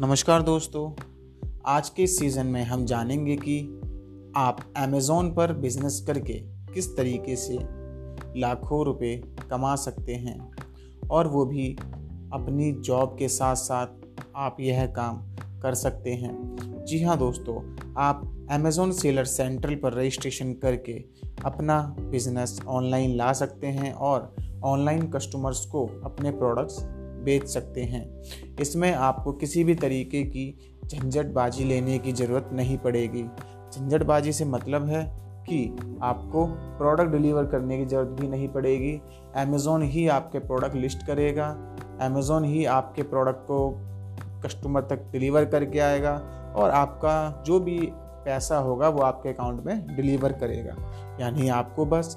नमस्कार दोस्तों, आज के सीज़न में हम जानेंगे कि आप अमेज़ोन पर बिज़नेस करके किस तरीके से लाखों रुपए कमा सकते हैं और वो भी अपनी जॉब के साथ साथ आप यह काम कर सकते हैं। जी हाँ दोस्तों, आप अमेज़ोन सेलर सेंट्रल पर रजिस्ट्रेशन करके अपना बिज़नेस ऑनलाइन ला सकते हैं और ऑनलाइन कस्टमर्स को अपने प्रोडक्ट्स बेच सकते हैं। इसमें आपको किसी भी तरीके की झंझटबाजी लेने की ज़रूरत नहीं पड़ेगी। झंझटबाजी से मतलब है कि आपको प्रोडक्ट डिलीवर करने की ज़रूरत भी नहीं पड़ेगी। अमेज़ोन ही आपके प्रोडक्ट लिस्ट करेगा। अमेज़ोन ही आपके प्रोडक्ट को कस्टमर तक डिलीवर करके आएगा और आपका जो भी पैसा होगा वो आपके अकाउंट में डिलीवर करेगा। यानी आपको बस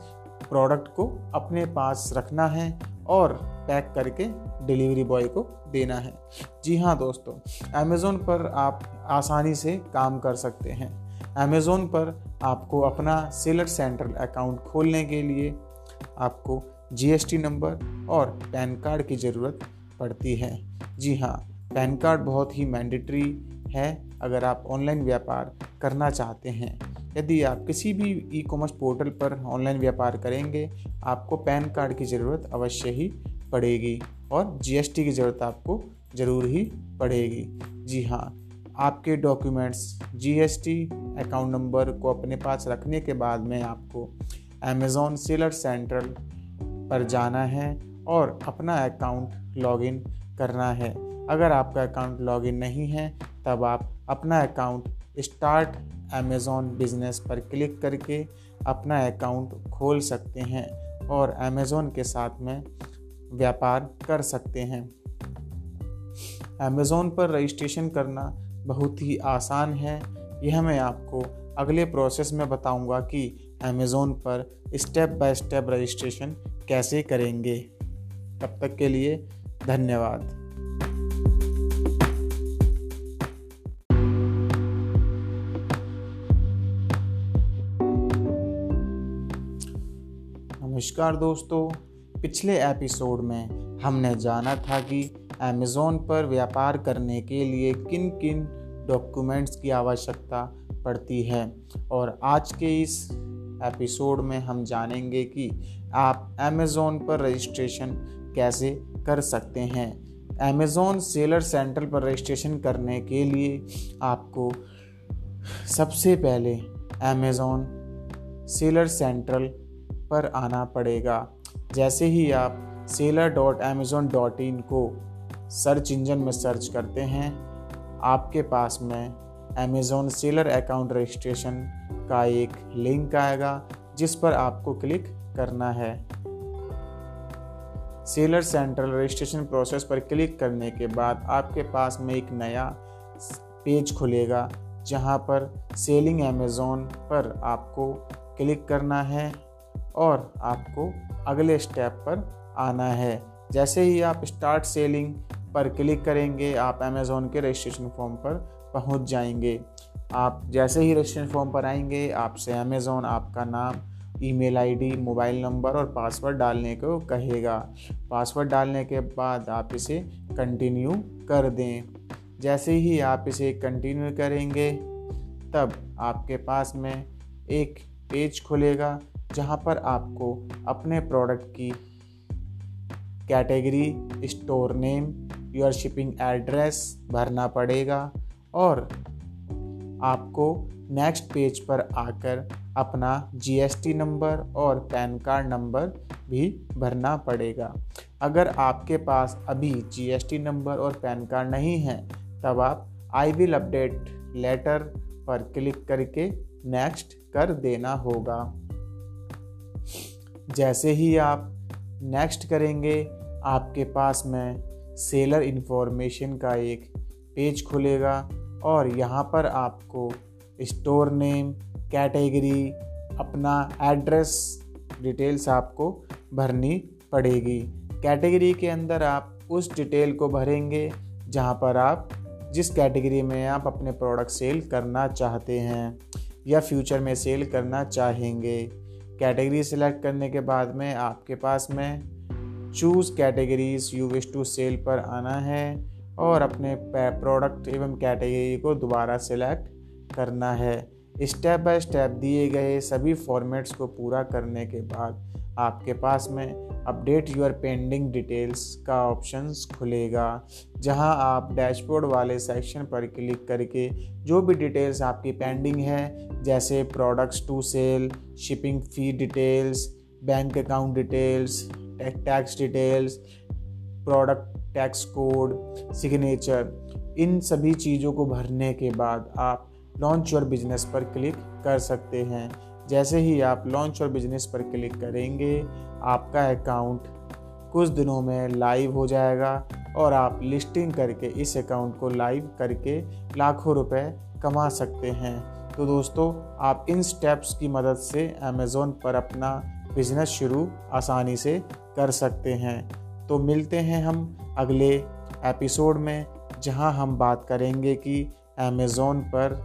प्रोडक्ट को अपने पास रखना है और पैक करके डिलीवरी बॉय को देना है। जी हाँ दोस्तों अमेज़ोन पर आप आसानी से काम कर सकते हैं। अमेज़ोन पर आपको अपना सेलर सेंट्रल अकाउंट खोलने के लिए आपको जीएसटी नंबर और पैन कार्ड की ज़रूरत पड़ती है। जी हाँ पैन कार्ड बहुत ही मैंडेटरी है अगर आप ऑनलाइन व्यापार करना चाहते हैं। यदि आप किसी भी ई कॉमर्स पोर्टल पर ऑनलाइन व्यापार करेंगे, आपको पैन कार्ड की ज़रूरत अवश्य ही पड़ेगी और जीएसटी की ज़रूरत आपको ज़रूर ही पड़ेगी। जी हाँ आपके डॉक्यूमेंट्स जीएसटी अकाउंट नंबर को अपने पास रखने के बाद में आपको अमेज़ॉन सेलर सेंट्रल पर जाना है और अपना अकाउंट लॉगिन करना है। अगर आपका अकाउंट लॉगिन नहीं है, तब आप अपना अकाउंट स्टार्ट अमेज़ॉन बिज़नेस पर क्लिक करके अपना अकाउंट खोल सकते हैं और अमेज़ॉन के साथ में व्यापार कर सकते हैं। अमेज़ोन पर रजिस्ट्रेशन करना बहुत ही आसान है। यह मैं आपको अगले प्रोसेस में बताऊँगा कि अमेज़ोन पर स्टेप बाय स्टेप रजिस्ट्रेशन कैसे करेंगे। तब तक के लिए धन्यवाद। नमस्कार दोस्तों। पिछले एपिसोड में हमने जाना था कि अमेज़ोन पर व्यापार करने के लिए किन किन डॉक्यूमेंट्स की आवश्यकता पड़ती है। और आज के इस एपिसोड में हम जानेंगे कि आप अमेज़ोन पर रजिस्ट्रेशन कैसे कर सकते हैं। अमेज़ोन सेलर सेंटर पर रजिस्ट्रेशन करने के लिए आपको सबसे पहले अमेज़ोन सेलर सेंट्रल पर आना पड़ेगा। जैसे ही आप seller dot Amazon dot in को सर्च इंजन में सर्च करते हैं, आपके पास में अमेज़ोन सेलर अकाउंट रजिस्ट्रेशन का एक लिंक आएगा, जिस पर आपको क्लिक करना है। सेलर सेंट्रल रजिस्ट्रेशन प्रोसेस पर क्लिक करने के बाद आपके पास में एक नया पेज खुलेगा, जहाँ पर सेलिंग अमेज़ोन पर आपको क्लिक करना है। और आपको अगले स्टेप पर आना है। जैसे ही आप स्टार्ट सेलिंग पर क्लिक करेंगे आप अमेज़ोन के रजिस्ट्रेशन फॉर्म पर पहुँच जाएँगे। आप जैसे ही रजिस्ट्रेशन फॉर्म पर आएँगे आपसे अमेज़ोन आपका नाम ईमेल आईडी, मोबाइल नंबर और पासवर्ड डालने को कहेगा। पासवर्ड डालने के बाद आप इसे कंटिन्यू कर दें। जैसे ही आप इसे कंटिन्यू करेंगे तब आपके पास में एक पेज खुलेगा। जहाँ पर आपको अपने प्रोडक्ट की category store name your shipping address भरना पड़ेगा और आपको नेक्स्ट पेज पर आकर अपना जीएसटी नंबर और पैन कार्ड नंबर भी भरना पड़ेगा। अगर आपके पास अभी जीएसटी नंबर और पैन कार्ड नहीं है, तब आप आई विल अपडेट लेटर पर क्लिक करके नेक्स्ट कर देना होगा। जैसे ही आप नेक्स्ट करेंगे, आपके पास में सेलर इन्फॉर्मेशन का एक पेज खुलेगा और यहाँ पर आपको स्टोर नेम कैटेगरी अपना एड्रेस डिटेल्स आपको भरनी पड़ेगी। कैटेगरी के अंदर आप उस डिटेल को भरेंगे जहाँ पर आप जिस कैटेगरी में आप अपने प्रोडक्ट सेल करना चाहते हैं या फ्यूचर में सेल करना चाहेंगे। कैटेगरी सेलेक्ट करने के बाद में आपके पास में choose categories you wish to sell पर आना है और अपने प्रोडक्ट एवं कैटेगरी को दोबारा सेलेक्ट करना है। स्टेप बाय स्टेप दिए गए सभी फॉर्मेट्स को पूरा करने के बाद आपके पास में अपडेट योर पेंडिंग डिटेल्स का ऑप्शंस खुलेगा, जहाँ आप डैशबोर्ड वाले सेक्शन पर क्लिक करके जो भी डिटेल्स आपकी पेंडिंग है, जैसे products to sell shipping fee details bank account details tax details product tax code signature इन सभी चीज़ों को भरने के बाद आप लॉन्च योर बिज़नेस पर क्लिक कर सकते हैं। जैसे ही आप लॉन्च और बिज़नेस पर क्लिक करेंगे आपका अकाउंट कुछ दिनों में लाइव हो जाएगा और आप लिस्टिंग करके इस अकाउंट को लाइव करके लाखों रुपए कमा सकते हैं। तो दोस्तों, आप इन स्टेप्स की मदद से अमेज़ोन पर अपना बिज़नेस शुरू आसानी से कर सकते हैं। तो मिलते हैं हम अगले एपिसोड में, जहाँ हम बात करेंगे कि अमेज़ोन पर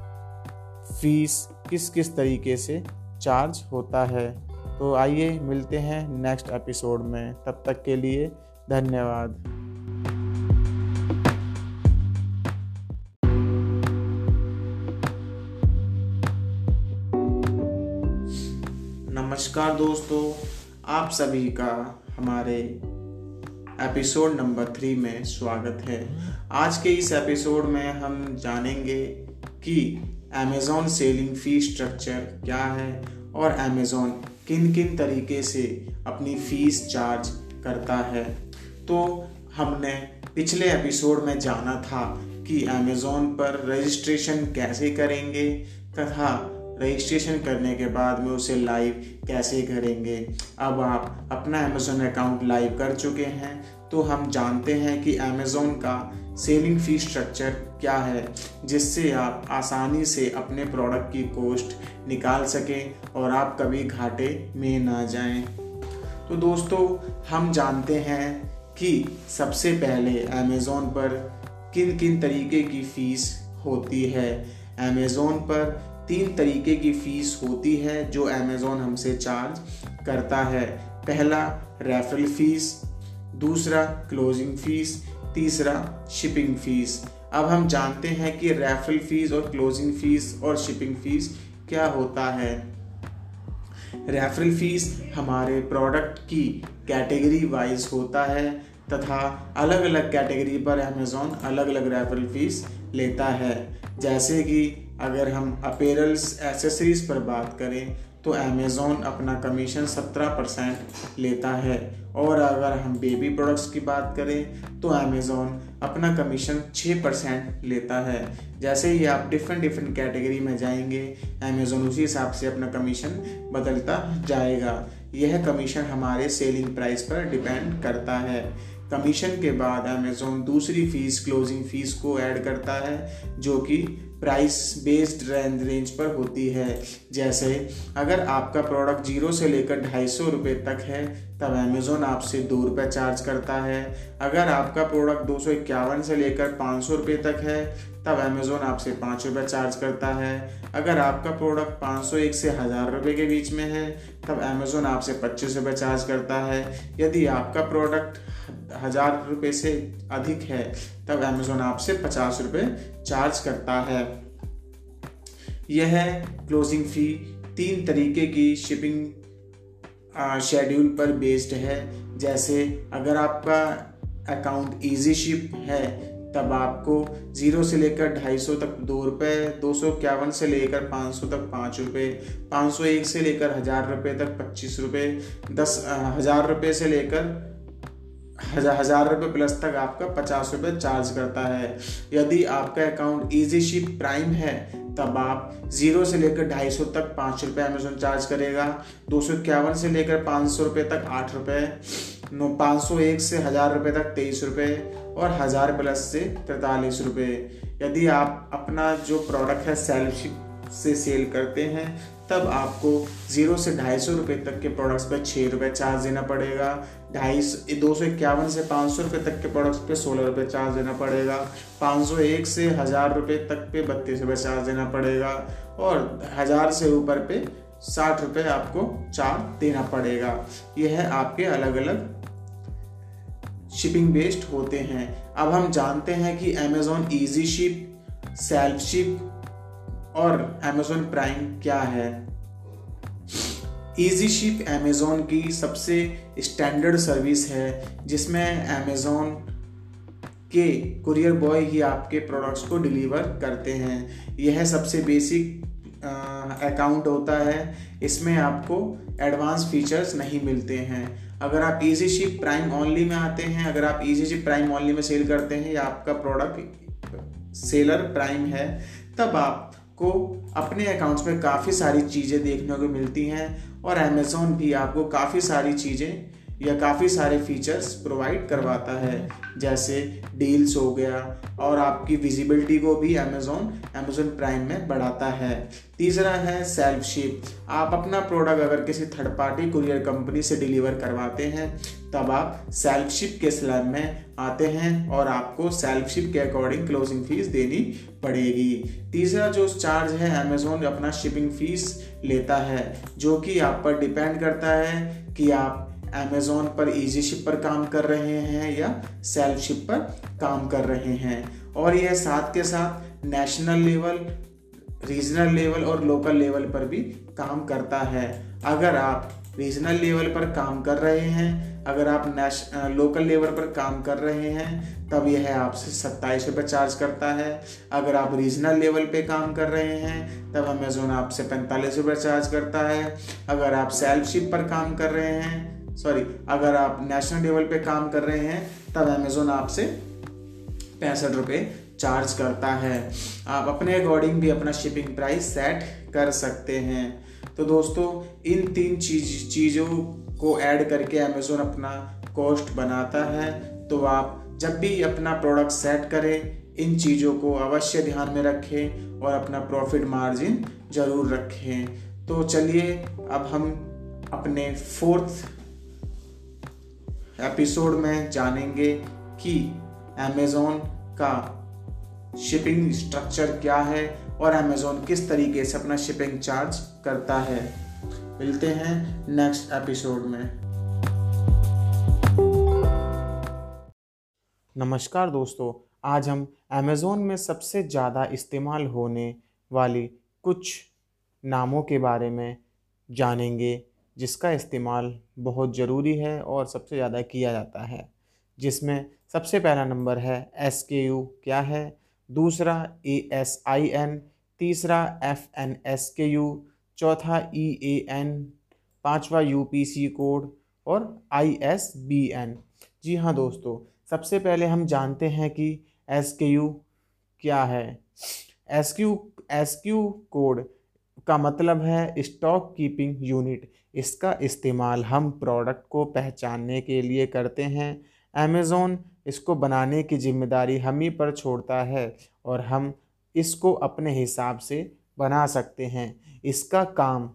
फ़ीस किस किस तरीके से चार्ज होता है। तो आइए मिलते हैं नेक्स्ट एपिसोड में। तब तक के लिए धन्यवाद। नमस्कार दोस्तों, आप सभी का हमारे एपिसोड नंबर थ्री में स्वागत है। आज के इस एपिसोड में हम जानेंगे कि अमेज़ॉन सेलिंग फ़ी स्ट्रक्चर क्या है और अमेज़ॉन किन किन तरीके से अपनी फ़ीस चार्ज करता है? तो हमने पिछले एपिसोड में जाना था कि अमेज़ोन पर रजिस्ट्रेशन कैसे करेंगे तथा रजिस्ट्रेशन करने के बाद में उसे लाइव कैसे करेंगे। अब आप अपना अमेज़ोन अकाउंट लाइव कर चुके हैं तो हम जानते हैं कि अमेज़ोन का सेलिंग फ़ी स्ट्रक्चर क्या है, जिससे आप आसानी से अपने प्रोडक्ट की कॉस्ट निकाल सकें और आप कभी घाटे में ना जाएँ। तो दोस्तों, हम जानते हैं कि सबसे पहले अमेज़ोन पर किन किन तरीके की फ़ीस होती है। अमेज़ोन पर तीन तरीके की फ़ीस होती है जो अमेज़ोन हमसे चार्ज करता है। पहला रेफरल फ़ीस दूसरा क्लोजिंग फ़ीस तीसरा शिपिंग फ़ीस। अब हम जानते हैं कि रेफरल फ़ीस और क्लोजिंग फ़ीस और शिपिंग फ़ीस क्या होता है। रेफरल फ़ीस हमारे प्रोडक्ट की कैटेगरी वाइज होता है तथा अलग अलग कैटेगरी पर अमेज़ोन अलग अलग रेफरल फ़ीस लेता है। जैसे कि अगर हम अपेरल्स एसेसरीज पर बात करें तो अमेज़ोन अपना कमीशन सत्रह परसेंट लेता है। और अगर हम बेबी प्रोडक्ट्स की बात करें तो अमेज़ोन अपना कमीशन छः परसेंट लेता है। जैसे ही आप डिफरेंट डिफरेंट कैटेगरी में जाएँगे अमेज़ोन उसी हिसाब से अपना कमीशन बदलता जाएगा। यह कमीशन हमारे सेलिंग प्राइस पर डिपेंड करता है। कमीशन के बाद अमेज़ोन दूसरी फ़ीस क्लोजिंग फ़ीस को ऐड करता है, जो कि प्राइस बेस्ड रेंज रेंज पर होती है। जैसे, अगर आपका प्रोडक्ट ज़ीरो से लेकर ढाई सौ रुपये तक है, तब अमेज़ोन आपसे दो रुपये चार्ज करता है। अगर आपका प्रोडक्ट दो सौ इक्यावन से लेकर पाँच सौ रुपये तक है, तब अमेज़ोन आपसे पाँच रुपये चार्ज करता है। अगर आपका प्रोडक्ट पाँच सौ एक से हज़ार रुपये के बीच में है, तब अमेज़ोन आपसे पच्चीस रुपये चार्ज करता है। यदि आपका प्रोडक्ट हज़ार रुपये से अधिक है, तब अमेज़ोन आपसे पचास रुपये चार्ज करता है। यह क्लोजिंग फ़ी तीन तरीके की शिपिंग शेड्यूल पर बेस्ड है। जैसे, अगर आपका अकाउंट इजी शिप है, तब आपको ज़ीरो से लेकर ढाई सौ तक दो रुपये दो सौ इक्यावन से लेकर पाँच सौ तक पाँच रुपये पाँच सौ एक से लेकर हज़ार रुपये तक पच्चीस रुपये दस हज़ार रुपये से लेकर हज़ार हज़ार रुपये प्लस तक आपका पचास रुपये चार्ज करता है। यदि आपका अकाउंट ईजी शिप प्राइम है, तब आप ज़ीरो से लेकर ढाई सौ तक पाँच रुपये अमेजोन चार्ज करेगा। दो सौ इक्यावन से लेकर पाँच सौ रुपये तक आठ रुपये नौ, पाँच सौ एक से हज़ार रुपये तक तेईस रुपये और हज़ार प्लस से तैतालीस रुपये यदि आप अपना जो प्रोडक्ट है सेल्फ से सेल करते हैं तब आपको ज़ीरो से ढाई सौ रुपये तक के प्रोडक्ट्स पर छः रुपये चार्ज देना पड़ेगा। ढाई दो सौ इक्यावन से पाँच सौ रुपये तक के प्रोडक्ट्स पे सोलह रुपये चार्ज देना पड़ेगा। पाँच सौ एक से हज़ार रुपये तक पे बत्तीस रुपये चार्ज देना पड़ेगा। और हज़ार से ऊपर पे साठ रुपये आपको चार्ज देना पड़ेगा। यह है आपके अलग अलग शिपिंग बेस्ड होते हैं। अब हम जानते हैं कि Amazon easy ship self ship और अमेजोन प्राइम क्या है? ईजी शिप अमेजोन की सबसे स्टैंडर्ड सर्विस है, जिसमें अमेजोन के कुरियर बॉय ही आपके प्रोडक्ट्स को डिलीवर करते हैं। यह सबसे बेसिक अकाउंट होता है। इसमें आपको एडवांस फीचर्स नहीं मिलते हैं। अगर आप इजी शिप प्राइम ओनली में आते हैं, अगर आप इजी शिप प्राइम ओनली में सेल करते हैं, या आपका प्रोडक्ट सेलर प्राइम है, तब आपको अपने अकाउंट्स में काफ़ी सारी चीज़ें देखने को मिलती हैं और अमेज़ोन भी आपको काफ़ी सारी चीज़ें या काफ़ी सारे फीचर्स प्रोवाइड करवाता है। जैसे डील्स हो गया और आपकी विजिबिलिटी को भी अमेजोन अमेजोन प्राइम में बढ़ाता है। तीसरा है सेल्फ शिप आप अपना प्रोडक्ट अगर किसी थर्ड पार्टी कुरियर कंपनी से डिलीवर करवाते हैं, तब आप सेल्फ शिप के स्लैब में आते हैं और आपको सेल्फ शिप के अकॉर्डिंग क्लोजिंग फ़ीस देनी पड़ेगी। तीसरा जो चार्ज है अमेजोन अपना शिपिंग फ़ीस लेता है, जो कि आप पर डिपेंड करता है कि आप अमेज़ोन पर इजी शिप पर काम कर रहे हैं या सेल्फ शिप पर काम कर रहे हैं। और यह साथ के साथ नेशनल लेवल रीजनल लेवल और लोकल लेवल पर भी काम करता है। अगर आप रीजनल लेवल पर काम कर रहे हैं, अगर आप नेश लोकल लेवल पर काम कर रहे हैं, तब यह आपसे सत्ताईस रुपये चार्ज करता है। अगर आप रीजनल लेवल पे काम कर रहे हैं, तब अमेजोन आपसे पैंतालीस रुपये चार्ज करता है। अगर आप सेल्फ शिप पर काम कर रहे हैं सॉरी अगर आप नेशनल लेवल पे काम कर रहे हैं, तब अमेजोन आपसे पैंसठ रुपये चार्ज करता है। आप अपने अकॉर्डिंग भी अपना शिपिंग प्राइस सेट कर सकते हैं। तो दोस्तों, इन तीन चीज़, चीज़ों को ऐड करके अमेजोन अपना कॉस्ट बनाता है। तो आप जब भी अपना प्रोडक्ट सेट करें, इन चीज़ों को अवश्य ध्यान में रखें और अपना प्रॉफिट मार्जिन ज़रूर रखें। तो चलिए, अब हम अपने फोर्थ एपिसोड में जानेंगे कि अमेज़ोन का शिपिंग स्ट्रक्चर क्या है और अमेज़ोन किस तरीके से अपना शिपिंग चार्ज करता है। मिलते हैं नेक्स्ट एपिसोड में। नमस्कार दोस्तों, आज हम अमेज़ोन में सबसे ज़्यादा इस्तेमाल होने वाली कुछ नामों के बारे में जानेंगे। जिसका इस्तेमाल बहुत ज़रूरी है और सबसे ज़्यादा किया जाता है, जिसमें सबसे पहला नंबर है एस के यू क्या है, दूसरा ए एस आई एन तीसरा F N S K U चौथा ई ए एन पाँचवा यू पी सी कोड और आई एस बी एन जी हाँ दोस्तों, सबसे पहले हम जानते हैं कि एस के यू क्या है। S Q S Q code का मतलब है स्टॉक कीपिंग यूनिट इसका इस्तेमाल हम प्रोडक्ट को पहचानने के लिए करते हैं। अमेज़ोन इसको बनाने की ज़िम्मेदारी हम ही पर छोड़ता है और हम इसको अपने हिसाब से बना सकते हैं। इसका काम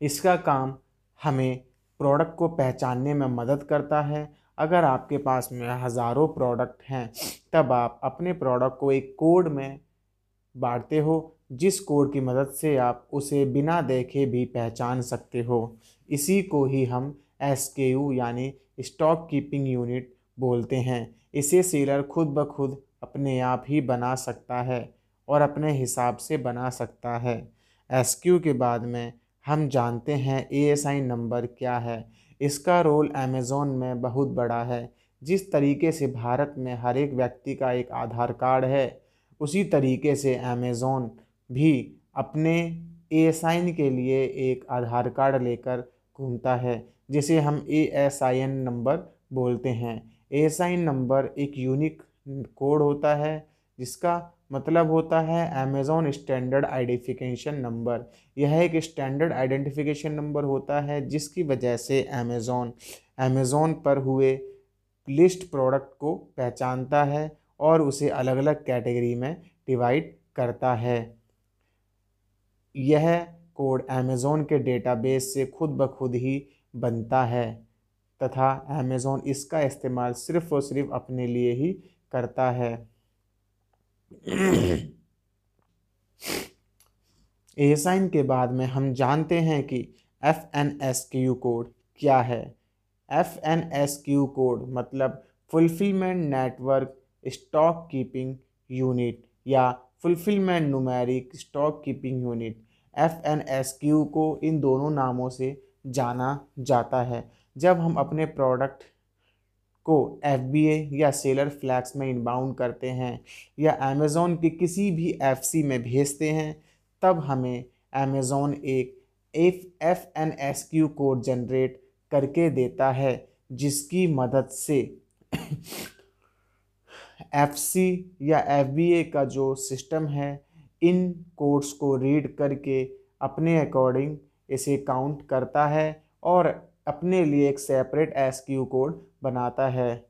इसका काम हमें प्रोडक्ट को पहचानने में मदद करता है। अगर आपके पास में हज़ारों प्रोडक्ट हैं, तब आप अपने प्रोडक्ट को एक कोड में बांटते हो। जिस कोड की मदद से आप उसे बिना देखे भी पहचान सकते हो। इसी को ही हम एस के यू यानी स्टॉक कीपिंग यूनिट बोलते हैं। इसे सेलर खुद ब खुद अपने आप ही बना सकता है और अपने हिसाब से बना सकता है। एस क्यू के बाद में हम जानते हैं ए एस आई नंबर क्या है। इसका रोल अमेज़ोन में बहुत बड़ा है। जिस तरीके से भारत में हर एक व्यक्ति का एक आधार कार्ड है, उसी तरीके से अमेज़ोन भी अपने ए साइन के लिए एक आधार कार्ड लेकर घूमता है, जिसे हम A S I N number बोलते हैं। ए साइन नंबर एक यूनिक कोड होता है, जिसका मतलब होता है अमेज़ॉन स्टैंडर्ड आइडेंटिफिकेशन नंबर यह एक स्टैंडर्ड आइडेंटिफिकेशन नंबर होता है, जिसकी वजह से अमेज़ॉन अमेज़ॉन पर हुए लिस्ट प्रोडक्ट को पहचानता है और उसे अलग अलग कैटेगरी में डिवाइड करता है। यह कोड अमेज़ोन के डेटाबेस से खुद ब खुद ही बनता है, तथा अमेज़ोन इसका इस्तेमाल सिर्फ़ और सिर्फ़ अपने लिए ही करता है। ए साइन के बाद में हम जानते हैं कि F N S Q code क्या है। F N S Q code मतलब fulfilment network stock keeping unit या fulfilment numeric stock keeping unit, F N S Q को इन दोनों नामों से जाना जाता है। जब हम अपने प्रोडक्ट को एफबीए या सेलर फ्लैक्स में इनबाउंड करते हैं या अमेज़ोन के किसी भी एफ़ सी में भेजते हैं, तब हमें अमेज़ोन एक F F N S Q code generate करके देता है, जिसकी मदद से एफ़ सी या एफ़ बी ए का जो सिस्टम है, इन कोड्स को रीड करके अपने अकॉर्डिंग इसे काउंट करता है और अपने लिए एक सेपरेट एस क्यू कोड बनाता है।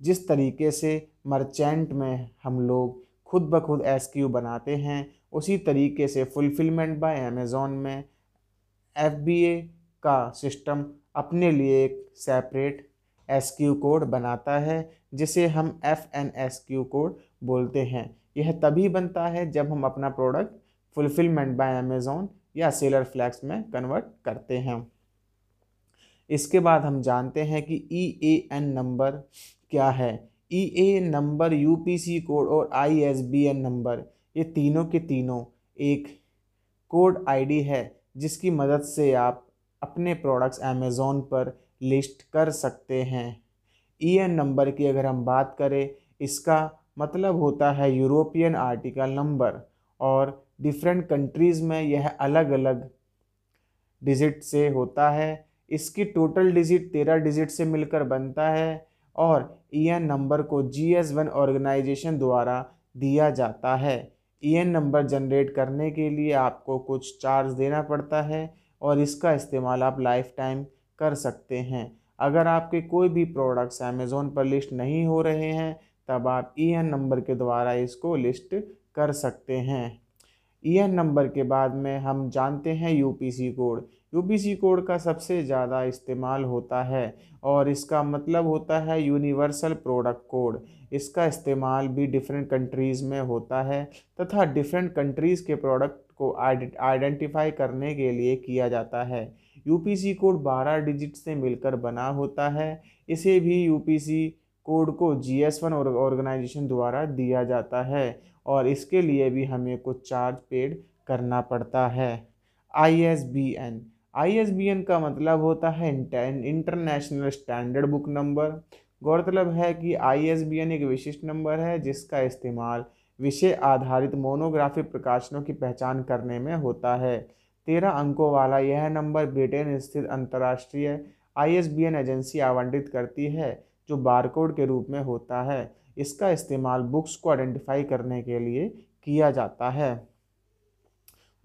जिस तरीके से मर्चेंट में हम लोग खुद ब खुद एस क्यू बनाते हैं, उसी तरीके से फुलफिलमेंट बाय अमेज़ोन में एफ़ बी ए का सिस्टम अपने लिए एक सेपरेट एस क्यू कोड बनाता है, जिसे हम F N S Q code बोलते हैं। यह तभी बनता है जब हम अपना प्रोडक्ट फुलफिलमेंट बाय अमेज़ोन या सेलर फ्लैक्स में कन्वर्ट करते हैं। इसके बाद हम जानते हैं कि ई ए एन नंबर क्या है। E A number, U P C code और I S B N number, ये तीनों के तीनों एक कोड आईडी है, जिसकी मदद से आप अपने प्रोडक्ट्स अमेज़ोन पर लिस्ट कर सकते हैं। ई एन नंबर की अगर हम बात करें, इसका मतलब होता है यूरोपियन आर्टिकल नंबर और डिफरेंट कंट्रीज़ में यह अलग अलग डिजिट से होता है। इसकी टोटल डिजिट तेरह डिजिट से मिलकर बनता है और ई एन नंबर को जी एस वन ऑर्गेनाइजेशन द्वारा दिया जाता है। ई एन नंबर जनरेट करने के लिए आपको कुछ चार्ज देना पड़ता है और इसका इस्तेमाल आप लाइफ टाइम कर सकते हैं। अगर आपके कोई भी प्रोडक्ट्स अमेज़ोन पर लिस्ट नहीं हो रहे हैं, तब आप ई एन नंबर के द्वारा इसको लिस्ट कर सकते हैं। ई एन नंबर के बाद में हम जानते हैं U P C code U P C code का सबसे ज़्यादा इस्तेमाल होता है और इसका मतलब होता है यूनिवर्सल प्रोडक्ट कोड इसका इस्तेमाल भी डिफरेंट कंट्रीज़ में होता है तथा डिफरेंट कंट्रीज़ के प्रोडक्ट को आइडेंटिफाई करने के लिए किया जाता है। यूपीसी कोड 12 डिजिट से मिलकर बना होता है। इसे भी यूपीसी कोड को जीएस1 ऑर्गेनाइजेशन द्वारा दिया जाता है और इसके लिए भी हमें कुछ चार्ज पेड करना पड़ता है। I S B N I S B N का मतलब होता है इंटरनेशनल स्टैंडर्ड बुक नंबर। गौरतलब है कि आई एस बी एन एक विशिष्ट नंबर है, जिसका इस्तेमाल विषय आधारित मोनोग्राफी प्रकाशनों की पहचान करने में होता है। तेरह अंकों वाला यह नंबर ब्रिटेन स्थित अंतर्राष्ट्रीय आईएसबीएन एजेंसी आवंटित करती है, जो बारकोड के रूप में होता है। इसका इस्तेमाल बुक्स को आइडेंटिफाई करने के लिए किया जाता है।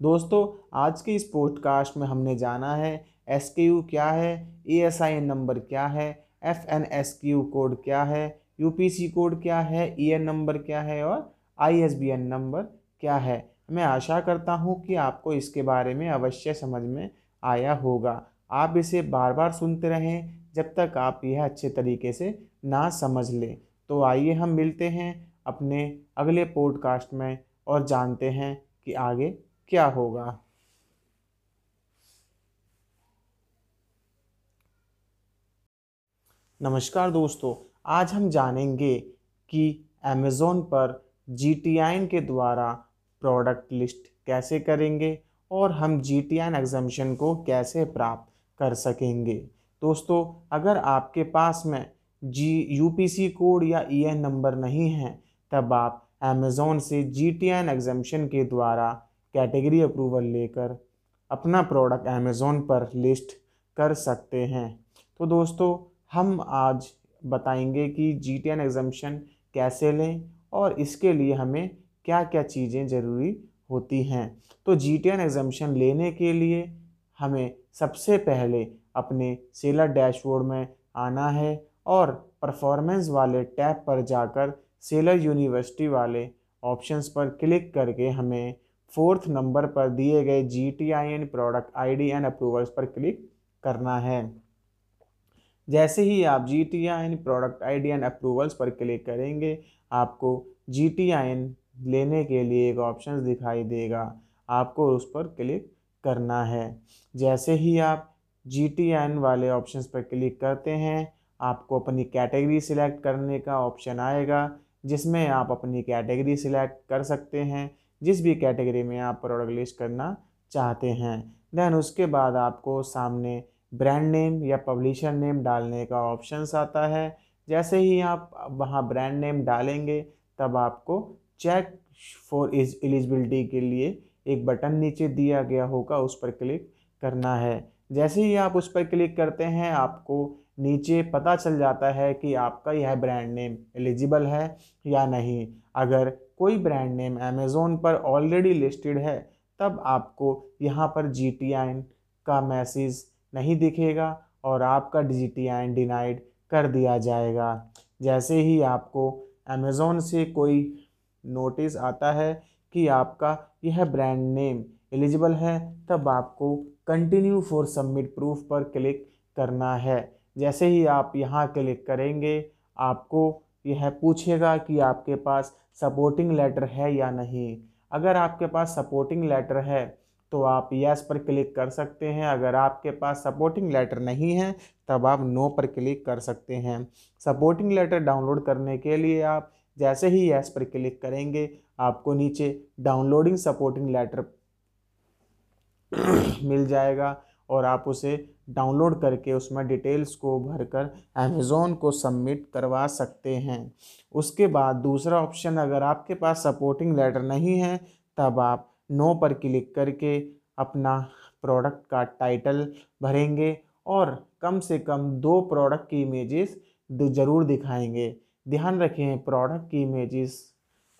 दोस्तों, आज के इस पॉडकास्ट में हमने जाना है एस क्या है ए नंबर क्या है F N S Q code क्या है यू पी सी कोड क्या है ई एन नंबर क्या है और I S B N number क्या है। मैं आशा करता हूँ कि आपको इसके बारे में अवश्य समझ में आया होगा। आप इसे बार बार सुनते रहें जब तक आप यह अच्छे तरीके से ना समझ लें। तो आइए हम मिलते हैं अपने अगले पॉडकास्ट में और जानते हैं कि आगे क्या होगा। नमस्कार दोस्तों, आज हम जानेंगे कि अमेज़ोन पर जी के द्वारा प्रोडक्ट लिस्ट कैसे करेंगे और हम जी टी एन एग्जामेशन को कैसे प्राप्त कर सकेंगे। दोस्तों, अगर आपके पास में G U P C code या ई एन नंबर नहीं है, तब आप अमेज़ोन से जी टी एन एग्जामेशन के द्वारा कैटेगरी अप्रूवल लेकर अपना प्रोडक्ट अमेज़ोन पर लिस्ट कर सकते हैं। तो दोस्तों, हम आज बताएँगे कि जी टी एन एग्जामेशन कैसे लें और इसके लिए हमें क्या क्या चीज़ें ज़रूरी होती हैं। तो जी टी एन एग्जामेशन लेने के लिए हमें सबसे पहले अपने सेलर डैशबोर्ड में आना है और परफॉर्मेंस वाले टैब पर जाकर सेलर यूनिवर्सिटी वाले ऑप्शंस पर क्लिक करके हमें फोर्थ नंबर पर दिए गए G T I N product I D and approvals पर क्लिक करना है। जैसे ही आप G T I N product I D and approvals पर क्लिक करेंगे, आपको जी टी आई एन लेने के लिए एक ऑप्शन दिखाई देगा। आपको उस पर क्लिक करना है। जैसे ही आप जी टी एन वाले ऑप्शन पर क्लिक करते हैं, आपको अपनी कैटेगरी सिलेक्ट करने का ऑप्शन आएगा, जिसमें आप अपनी कैटेगरी सिलेक्ट कर सकते हैं। जिस भी कैटेगरी में आप प्रोडक्ट लिस्ट करना चाहते हैं। देन उसके बाद आपको सामने ब्रांड नेम या पब्लिशर नेम डालने का ऑप्शंस आता है। जैसे ही आप वहाँ ब्रांड नेम डालेंगे, तब आपको चेक फॉर इज़ एलिजिबिलिटी के लिए एक बटन नीचे दिया गया होगा, उस पर क्लिक करना है। जैसे ही आप उस पर क्लिक करते हैं, आपको नीचे पता चल जाता है कि आपका यह ब्रांड नेम एलिजिबल है या नहीं। अगर कोई ब्रांड नेम अमेज़ोन पर ऑलरेडी लिस्टेड है, तब आपको यहाँ पर जीटीआईएन का मैसेज नहीं दिखेगा और आपका जी टी डिनाइड कर दिया जाएगा। जैसे ही आपको अमेज़ोन से कोई नोटिस आता है कि आपका यह ब्रांड नेम एलिजिबल है, तब आपको कंटिन्यू फॉर सबमिट प्रूफ पर क्लिक करना है। जैसे ही आप यहाँ क्लिक करेंगे, आपको यह पूछेगा कि आपके पास सपोर्टिंग लेटर है या नहीं। अगर आपके पास सपोर्टिंग लेटर है तो आप यस पर क्लिक कर सकते हैं। अगर आपके पास सपोर्टिंग लेटर नहीं है, तब आप नो पर क्लिक कर सकते हैं। सपोर्टिंग लेटर डाउनलोड करने के लिए आप जैसे ही यस पर क्लिक करेंगे, आपको नीचे डाउनलोडिंग सपोर्टिंग लेटर मिल जाएगा और आप उसे डाउनलोड करके उसमें डिटेल्स को भरकर अमेज़ोन को सबमिट करवा सकते हैं। उसके बाद दूसरा ऑप्शन, अगर आपके पास सपोर्टिंग लेटर नहीं है, तब आप नो पर क्लिक करके अपना प्रोडक्ट का टाइटल भरेंगे और कम से कम दो प्रोडक्ट की इमेजेस ज़रूर दिखाएँगे। ध्यान रखें प्रोडक्ट की इमेजेस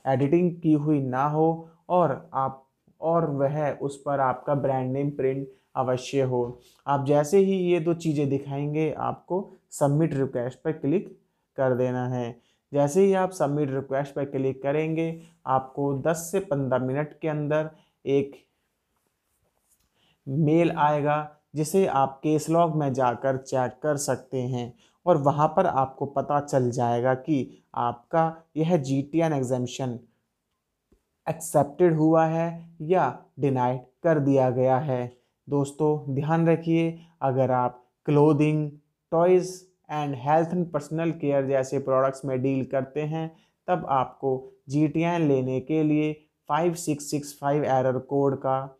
एडिटिंग की हुई ना हो और आप, और वह उस पर आपका ब्रांड नेम प्रिंट अवश्य हो। आप जैसे ही ये दो चीज़ें दिखाएँगे, आपको सबमिट रिक्वेस्ट पर क्लिक कर देना है। जैसे ही आप सबमिट रिक्वेस्ट पर क्लिक करेंगे, आपको 10 से 15 मिनट के अंदर एक मेल आएगा, जिसे आप केस लॉग में जाकर चेक कर सकते हैं। और वहाँ पर आपको पता चल जाएगा कि आपका यह G T N exemption accepted हुआ है या डिनाइड कर दिया गया है। दोस्तों, ध्यान रखिए, अगर आप clothing toys and health and personal care जैसे प्रोडक्ट्स में डील करते हैं, तब आपको जी टी एन लेने के लिए five six six five error code का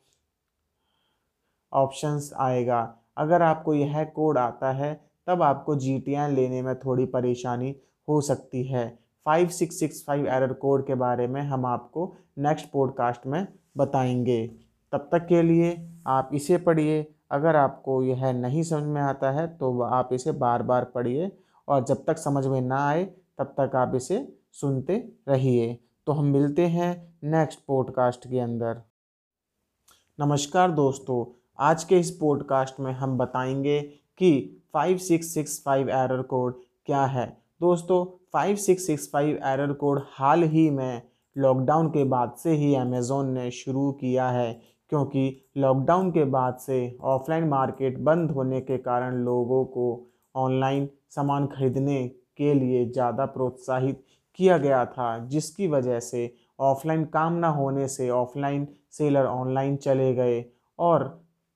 ऑप्शंस आएगा। अगर आपको यह कोड आता है तब आपको जीटीएन लेने में थोड़ी परेशानी हो सकती है। Five six six five error code के बारे में हम आपको नेक्स्ट पॉडकास्ट में बताएँगे। तब तक के लिए आप इसे पढ़िए। अगर आपको यह नहीं समझ में आता है तो आप इसे बार बार पढ़िए और जब तक समझ में ना आए, तब तक आप इसे सुनते रहिए। तो हम मिलते हैं नेक्स्ट पॉडकास्ट के अंदर। नमस्कार दोस्तों, आज के इस पॉडकास्ट में हम बताएँगे कि five six six five error code क्या है? दोस्तों, five six six five error code हाल ही में लॉकडाउन के बाद से ही अमेज़ोन ने शुरू किया है, क्योंकि लॉकडाउन के बाद से ऑफलाइन मार्केट बंद होने के कारण लोगों को ऑनलाइन सामान खरीदने के लिए ज़्यादा प्रोत्साहित किया गया था, जिसकी वजह से ऑफलाइन काम ना होने से ऑफलाइन सेलर ऑनलाइन चले गए और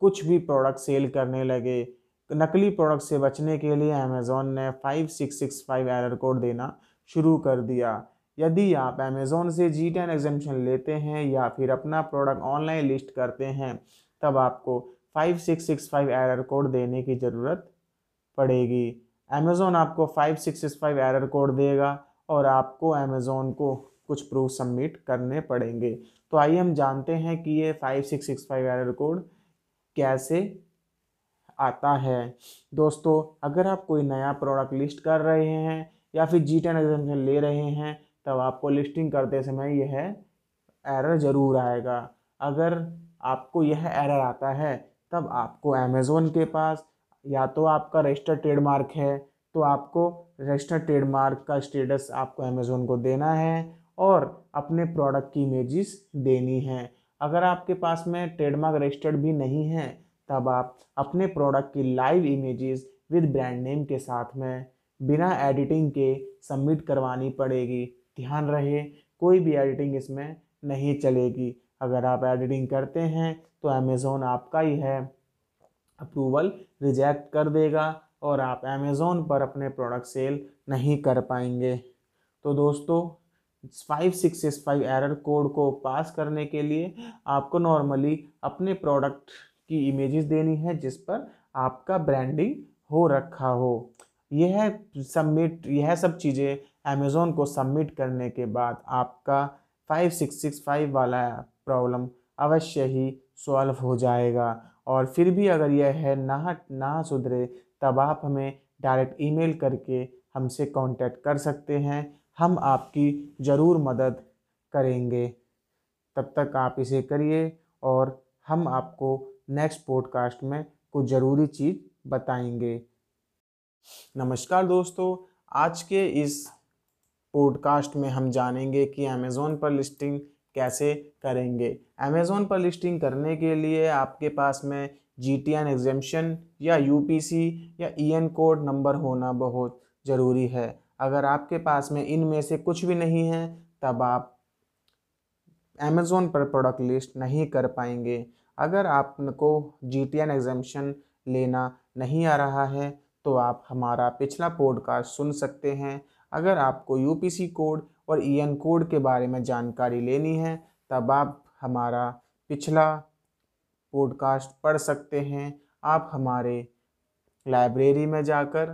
कुछ भी प्रोडक्ट सेल करने लगे। नकली प्रोडक्ट से बचने के लिए अमेज़ोन ने five six six five error code देना शुरू कर दिया। यदि आप अमेज़ोन से जी टेन एग्जामेशन लेते हैं या फिर अपना प्रोडक्ट ऑनलाइन लिस्ट करते हैं, तब आपको five six six five error code देने की ज़रूरत पड़ेगी। अमेज़ोन आपको five six six five error code देगा और आपको अमेज़ोन को कुछ प्रूफ सबमिट करने पड़ेंगे। तो आइए हम जानते हैं कि ये five six six five error code कैसे आता है। दोस्तों, अगर आप कोई नया प्रोडक्ट लिस्ट कर रहे हैं या फिर जी टेन एग्जामेशन ले रहे हैं, तब आपको लिस्टिंग करते समय यह एरर ज़रूर आएगा। अगर आपको यह एरर आता है, तब आपको अमेज़ोन के पास या तो आपका रजिस्टर्ड ट्रेडमार्क है तो आपको रजिस्टर्ड ट्रेडमार्क का स्टेटस आपको अमेज़ोन को देना है और अपने प्रोडक्ट की इमेजेस देनी है। अगर आपके पास में ट्रेडमार्क रजिस्टर्ड भी नहीं है तब आप अपने प्रोडक्ट की live images with brand name के साथ में बिना एडिटिंग के सबमिट करवानी पड़ेगी। ध्यान रहे, कोई भी एडिटिंग इसमें नहीं चलेगी। अगर आप एडिटिंग करते हैं तो अमेज़ोन आपका ही है। अप्रूवल रिजेक्ट कर देगा और आप अमेज़ोन पर अपने प्रोडक्ट सेल नहीं कर पाएँगे। तो दोस्तों five six six five error code को पास करने के लिए आपको नॉर्मली अपने प्रोडक्ट की इमेजेस देनी है जिस पर आपका ब्रांडिंग हो रखा हो। यह सबमिट यह सब चीज़ें अमेज़ोन को सबमिट करने के बाद आपका फाइव सिक्स सिक्स फाइव वाला प्रॉब्लम अवश्य ही सॉल्व हो जाएगा। और फिर भी अगर यह है ना ना सुधरे, तब आप हमें डायरेक्ट ईमेल करके हमसे कांटेक्ट कर सकते हैं। हम आपकी ज़रूर मदद करेंगे। तब तक आप इसे करिए और हम आपको नेक्स्ट पॉडकास्ट में कुछ ज़रूरी चीज़ बताएँगे। नमस्कार दोस्तों, आज के इस पॉडकास्ट में हम जानेंगे कि अमेज़ोन पर लिस्टिंग कैसे करेंगे। अमेज़ोन पर लिस्टिंग करने के लिए आपके पास में जी टी एन एग्जेम्पन या यू पी सी या ई एन कोड नंबर होना बहुत ज़रूरी है। अगर आपके पास में इनमें से कुछ भी नहीं है, तब आप अमेज़ोन पर प्रोडक्ट लिस्ट नहीं कर पाएँगे। अगर आपको जी टी एन एग्जामेशन लेना नहीं आ रहा है तो आप हमारा पिछला पॉडकास्ट सुन सकते हैं। अगर आपको यू पी सी कोड और ई एन कोड के बारे में जानकारी लेनी है, तब आप हमारा पिछला पॉडकास्ट पढ़ सकते हैं। आप हमारे लाइब्रेरी में जाकर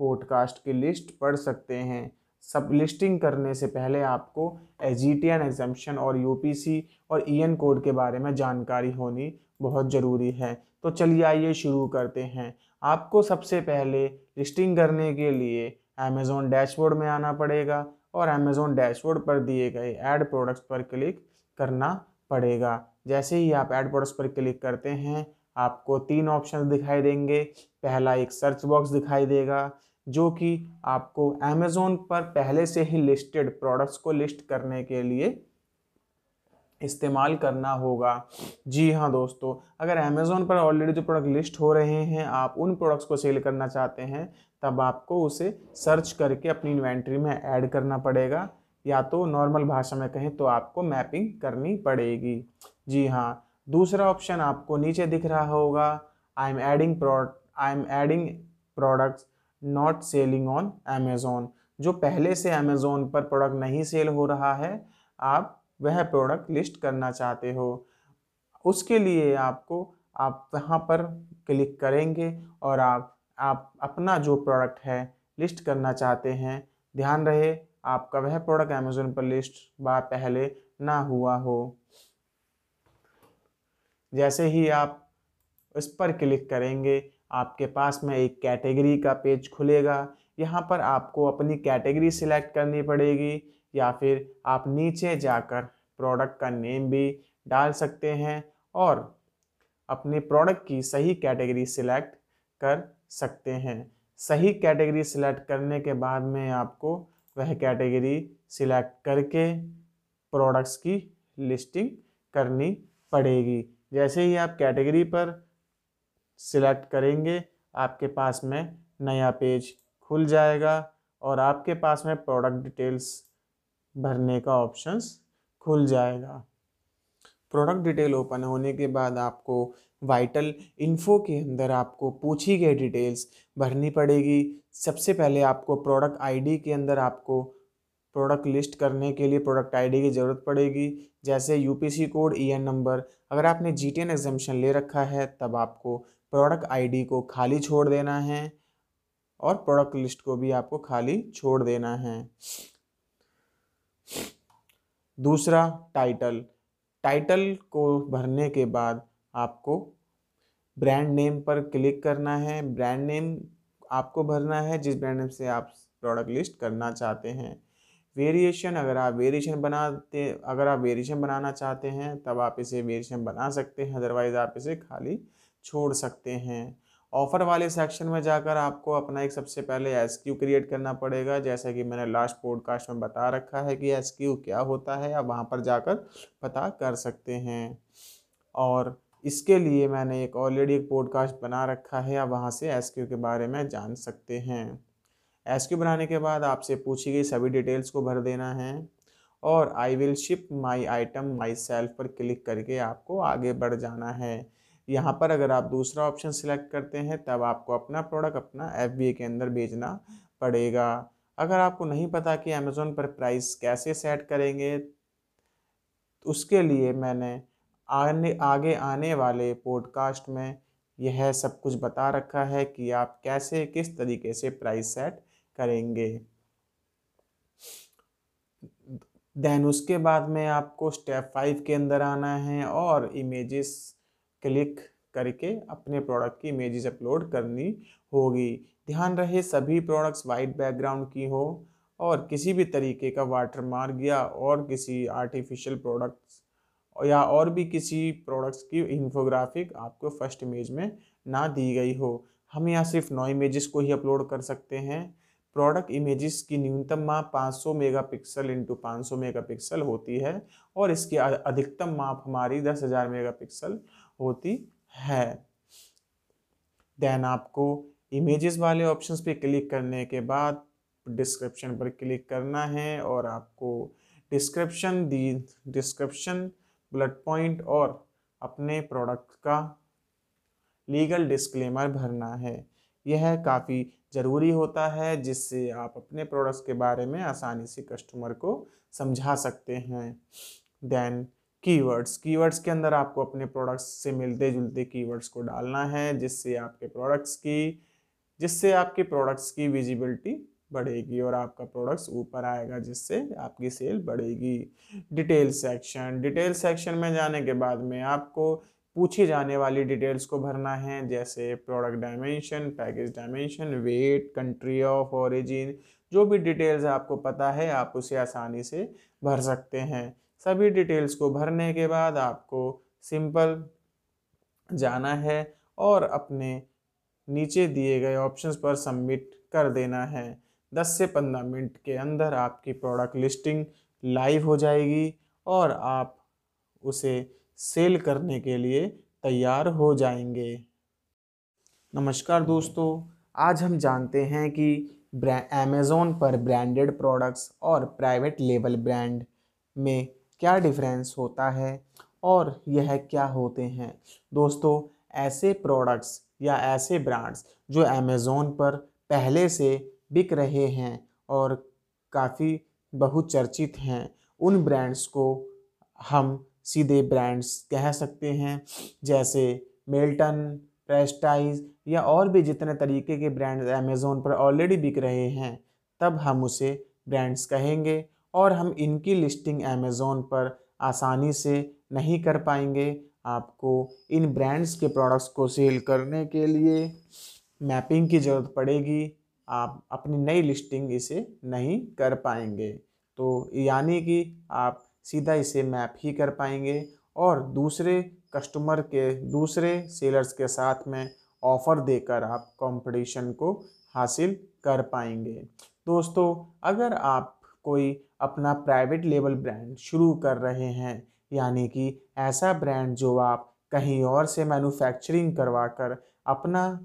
पॉडकास्ट की लिस्ट पढ़ सकते हैं। सब लिस्टिंग करने से पहले आपको जी टी एन एग्जामेशन और यू पी सी और ई एन कोड के बारे में जानकारी होनी बहुत ज़रूरी है। तो चलिए आइए शुरू करते हैं। आपको सबसे पहले लिस्टिंग करने के लिए अमेज़ोन डैशबोर्ड में आना पड़ेगा और अमेज़ोन डैशबोर्ड पर दिए गए ऐड प्रोडक्ट्स पर क्लिक करना पड़ेगा। जैसे ही आप ऐड प्रोडक्ट्स पर क्लिक करते हैं, आपको तीन ऑप्शन दिखाई देंगे। पहला एक सर्च बॉक्स दिखाई देगा। जो कि आपको अमेज़ोन पर पहले से ही लिस्टेड प्रोडक्ट्स को लिस्ट करने के लिए इस्तेमाल करना होगा। जी हाँ दोस्तों, अगर अमेज़ोन पर ऑलरेडी जो प्रोडक्ट लिस्ट हो रहे हैं, आप उन प्रोडक्ट्स को सेल करना चाहते हैं, तब आपको उसे सर्च करके अपनी इन्वेंट्री में ऐड करना पड़ेगा। या तो नॉर्मल भाषा में कहें तो आपको मैपिंग करनी पड़ेगी। जी हाँ दूसरा ऑप्शन आपको नीचे दिख रहा होगा I am adding prod I am adding products not selling on Amazon जो पहले से अमेज़ोन पर प्रोडक्ट नहीं सेल हो रहा है, आप वह प्रोडक्ट लिस्ट करना चाहते हो। उसके लिए आपको, आप वहाँ पर क्लिक करेंगे और आप आप अपना जो प्रोडक्ट है लिस्ट करना चाहते हैं, ध्यान रहे, आपका वह प्रोडक्ट अमेज़ोन पर लिस्ट बार पहले ना हुआ हो। जैसे ही आप इस पर क्लिक करेंगे आपके पास में एक कैटेगरी का पेज खुलेगा। यहाँ पर आपको अपनी कैटेगरी सिलेक्ट करनी पड़ेगी या फिर आप नीचे जाकर प्रोडक्ट का नेम भी डाल सकते हैं और अपने प्रोडक्ट की सही कैटेगरी सिलेक्ट कर सकते हैं। सही कैटेगरी सिलेक्ट करने के बाद में आपको वह कैटेगरी सिलेक्ट करके प्रोडक्ट्स की लिस्टिंग करनी पड़ेगी। जैसे ही आप कैटेगरी पर सिलेक्ट करेंगे, आपके पास में नया पेज खुल जाएगा और आपके पास में प्रोडक्ट डिटेल्स भरने का ऑप्शंस खुल जाएगा। प्रोडक्ट डिटेल ओपन होने के बाद आपको वाइटल इन्फो के अंदर आपको पूछी गई डिटेल्स भरनी पड़ेगी। सबसे पहले आपको प्रोडक्ट आईडी के अंदर आपको प्रोडक्ट लिस्ट करने के लिए प्रोडक्ट आईडी की ज़रूरत पड़ेगी, जैसे यूपीसी कोड ईएन नंबर अगर आपने जी टी एन एग्जामेशन ले रखा है, तब आपको प्रोडक्ट आईडी को खाली छोड़ देना है और प्रोडक्ट लिस्ट को भी आपको खाली छोड़ देना है। दूसरा, टाइटल। टाइटल को भरने के बाद आपको ब्रांड नेम पर क्लिक करना है। ब्रांड नेम आपको भरना है, जिस ब्रांड नेम से आप प्रोडक्ट लिस्ट करना चाहते हैं। वेरिएशन, अगर आप वेरिएशन बनाते, अगर आप वेरिएशन बनाना चाहते हैं, तब आप इसे वेरिएशन बना सकते हैं, अदरवाइज़ आप इसे खाली छोड़ सकते हैं। ऑफ़र वाले सेक्शन में जाकर आपको अपना एक सबसे पहले एस क्यू क्रिएट करना पड़ेगा। जैसा कि मैंने लास्ट पॉडकास्ट में बता रखा है कि एस क्यू क्या होता है, आप वहाँ पर जाकर पता कर सकते हैं। और इसके लिए मैंने एक ऑलरेडी एक पॉडकास्ट बना रखा है, आप वहाँ से एस क्यू के बारे में जान सकते हैं। एस क्यू बनाने के बाद आपसे पूछी गई सभी डिटेल्स को भर देना है और I will ship my item myself पर क्लिक करके आपको आगे बढ़ जाना है। यहाँ पर अगर आप दूसरा ऑप्शन सिलेक्ट करते हैं, तब आपको अपना प्रोडक्ट अपना एफबीए के अंदर भेजना पड़ेगा। अगर आपको नहीं पता कि अमेज़ोन पर प्राइस कैसे सेट करेंगे तो उसके लिए मैंने आने, आगे आने वाले पॉडकास्ट में यह सब कुछ बता रखा है कि आप कैसे, किस तरीके से प्राइस सेट करेंगे। देन उसके बाद में आपको स्टेप फाइव के अंदर आना है और इमेजेस क्लिक करके अपने प्रोडक्ट की इमेजेस अपलोड करनी होगी। ध्यान रहे, सभी प्रोडक्ट्स वाइट बैकग्राउंड की हो और किसी भी तरीके का वाटर मार्क या और किसी आर्टिफिशियल प्रोडक्ट्स या और भी किसी प्रोडक्ट्स की इंफोग्राफिक आपको फ़र्स्ट इमेज में ना दी गई हो। हम यहाँ सिर्फ़ नौ इमेजेस को ही अपलोड कर सकते हैं। प्रोडक्ट इमेजेस की न्यूनतम माप 500 मेगापिक्सल इंटू पाँच मेगापिक्सल होती है और इसकी अधिकतम माप हमारी 10000 मेगापिक्सल होती है। देन आपको इमेजेस वाले ऑप्शंस पे क्लिक करने के बाद डिस्क्रिप्शन पर क्लिक करना है और आपको description the description bullet point और अपने प्रोडक्ट का लीगल डिस्क्लेमर भरना है। यह काफ़ी ज़रूरी होता है जिससे आप अपने प्रोडक्ट्स के बारे में आसानी से कस्टमर को समझा सकते हैं। देन कीवर्ड्स कीवर्ड्स के अंदर आपको अपने प्रोडक्ट्स से मिलते जुलते कीवर्ड्स को डालना है, जिससे आपके प्रोडक्ट्स की, जिससे आपके प्रोडक्ट्स की विजिबिलिटी बढ़ेगी और आपका प्रोडक्ट्स ऊपर आएगा, जिससे आपकी सेल बढ़ेगी। डिटेल सेक्शन डिटेल सेक्शन में जाने के बाद में आपको पूछी जाने वाली डिटेल्स को भरना है, जैसे product dimension package dimension weight country of origin जो भी डिटेल्स आपको पता है, आप उसे आसानी से भर सकते हैं। सभी डिटेल्स को भरने के बाद आपको सिंपल जाना है और अपने नीचे दिए गए ऑप्शंस पर सबमिट कर देना है। 10 से 15 मिनट के अंदर आपकी प्रोडक्ट लिस्टिंग लाइव हो जाएगी और आप उसे सेल करने के लिए तैयार हो जाएँगे। नमस्कार दोस्तों, आज हम जानते हैं कि अमेज़ोन पर ब्रांडेड प्रोडक्ट्स और प्राइवेट लेबल ब्रांड में क्या डिफरेंस होता है और यह क्या होते हैं? दोस्तों, ऐसे प्रोडक्ट्स या ऐसे ब्रांड्स जो अमेज़ोन पर पहले से बिक रहे हैं और काफ़ी बहुचर्चित हैं, उन ब्रांड्स को हम सीधे ब्रांड्स कह सकते हैं, जैसे मिल्टन प्रेस्टाइज या और भी जितने तरीके के ब्रांड्स अमेज़ोन पर ऑलरेडी बिक रहे हैं, तब हम उसे ब्रांड्स कहेंगे। और हम इनकी लिस्टिंग अमेज़ोन पर आसानी से नहीं कर पाएँगे। आपको इन ब्रांड्स के प्रोडक्ट्स को सेल करने के लिए मैपिंग की ज़रूरत पड़ेगी। आप अपनी नई लिस्टिंग इसे नहीं कर पाएँगे। तो यानी कि आप सीधा इसे मैप ही कर पाएँगे और दूसरे कस्टमर के, दूसरे सेलर्स के साथ में ऑफ़र देकर आप कंपटीशन को हासिल कर पाएँगे। दोस्तों, अगर आप कोई अपना प्राइवेट लेवल ब्रांड शुरू कर रहे हैं। यानी कि ऐसा ब्रांड जो आप कहीं और से मैन्युफैक्चरिंग करवा कर अपना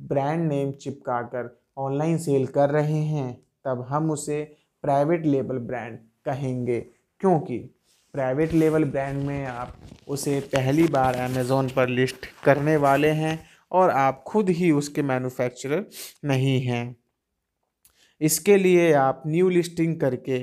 ब्रांड नेम चिपका कर ऑनलाइन सेल कर रहे हैं, तब हम उसे प्राइवेट लेबल ब्रांड कहेंगे। क्योंकि प्राइवेट लेबल ब्रांड में आप उसे पहली बार अमेज़ोन पर लिस्ट करने वाले हैं और आप खुद ही उसके मैन्युफैक्चरर नहीं हैं। इसके लिए आप न्यू लिस्टिंग करके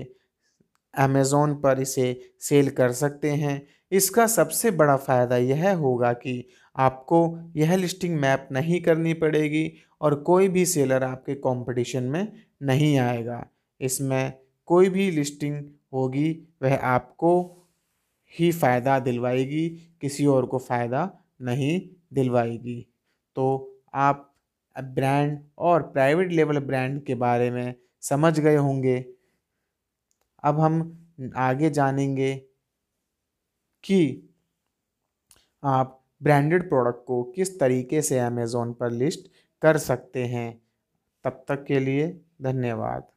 अमेज़ोन पर इसे सेल कर सकते हैं। इसका सबसे बड़ा फ़ायदा यह होगा कि आपको यह लिस्टिंग मैप नहीं करनी पड़ेगी और कोई भी सेलर आपके कंपटीशन में नहीं आएगा। इसमें कोई भी लिस्टिंग होगी, वह आपको ही फ़ायदा दिलवाएगी, किसी और को फ़ायदा नहीं दिलवाएगी। तो आप ब्रांड और प्राइवेट लेवल ब्रांड के बारे में समझ गए होंगे। अब हम आगे जानेंगे कि आप ब्रांडेड प्रोडक्ट को किस तरीके से अमेज़ोन पर लिस्ट कर सकते हैं। तब तक के लिए धन्यवाद।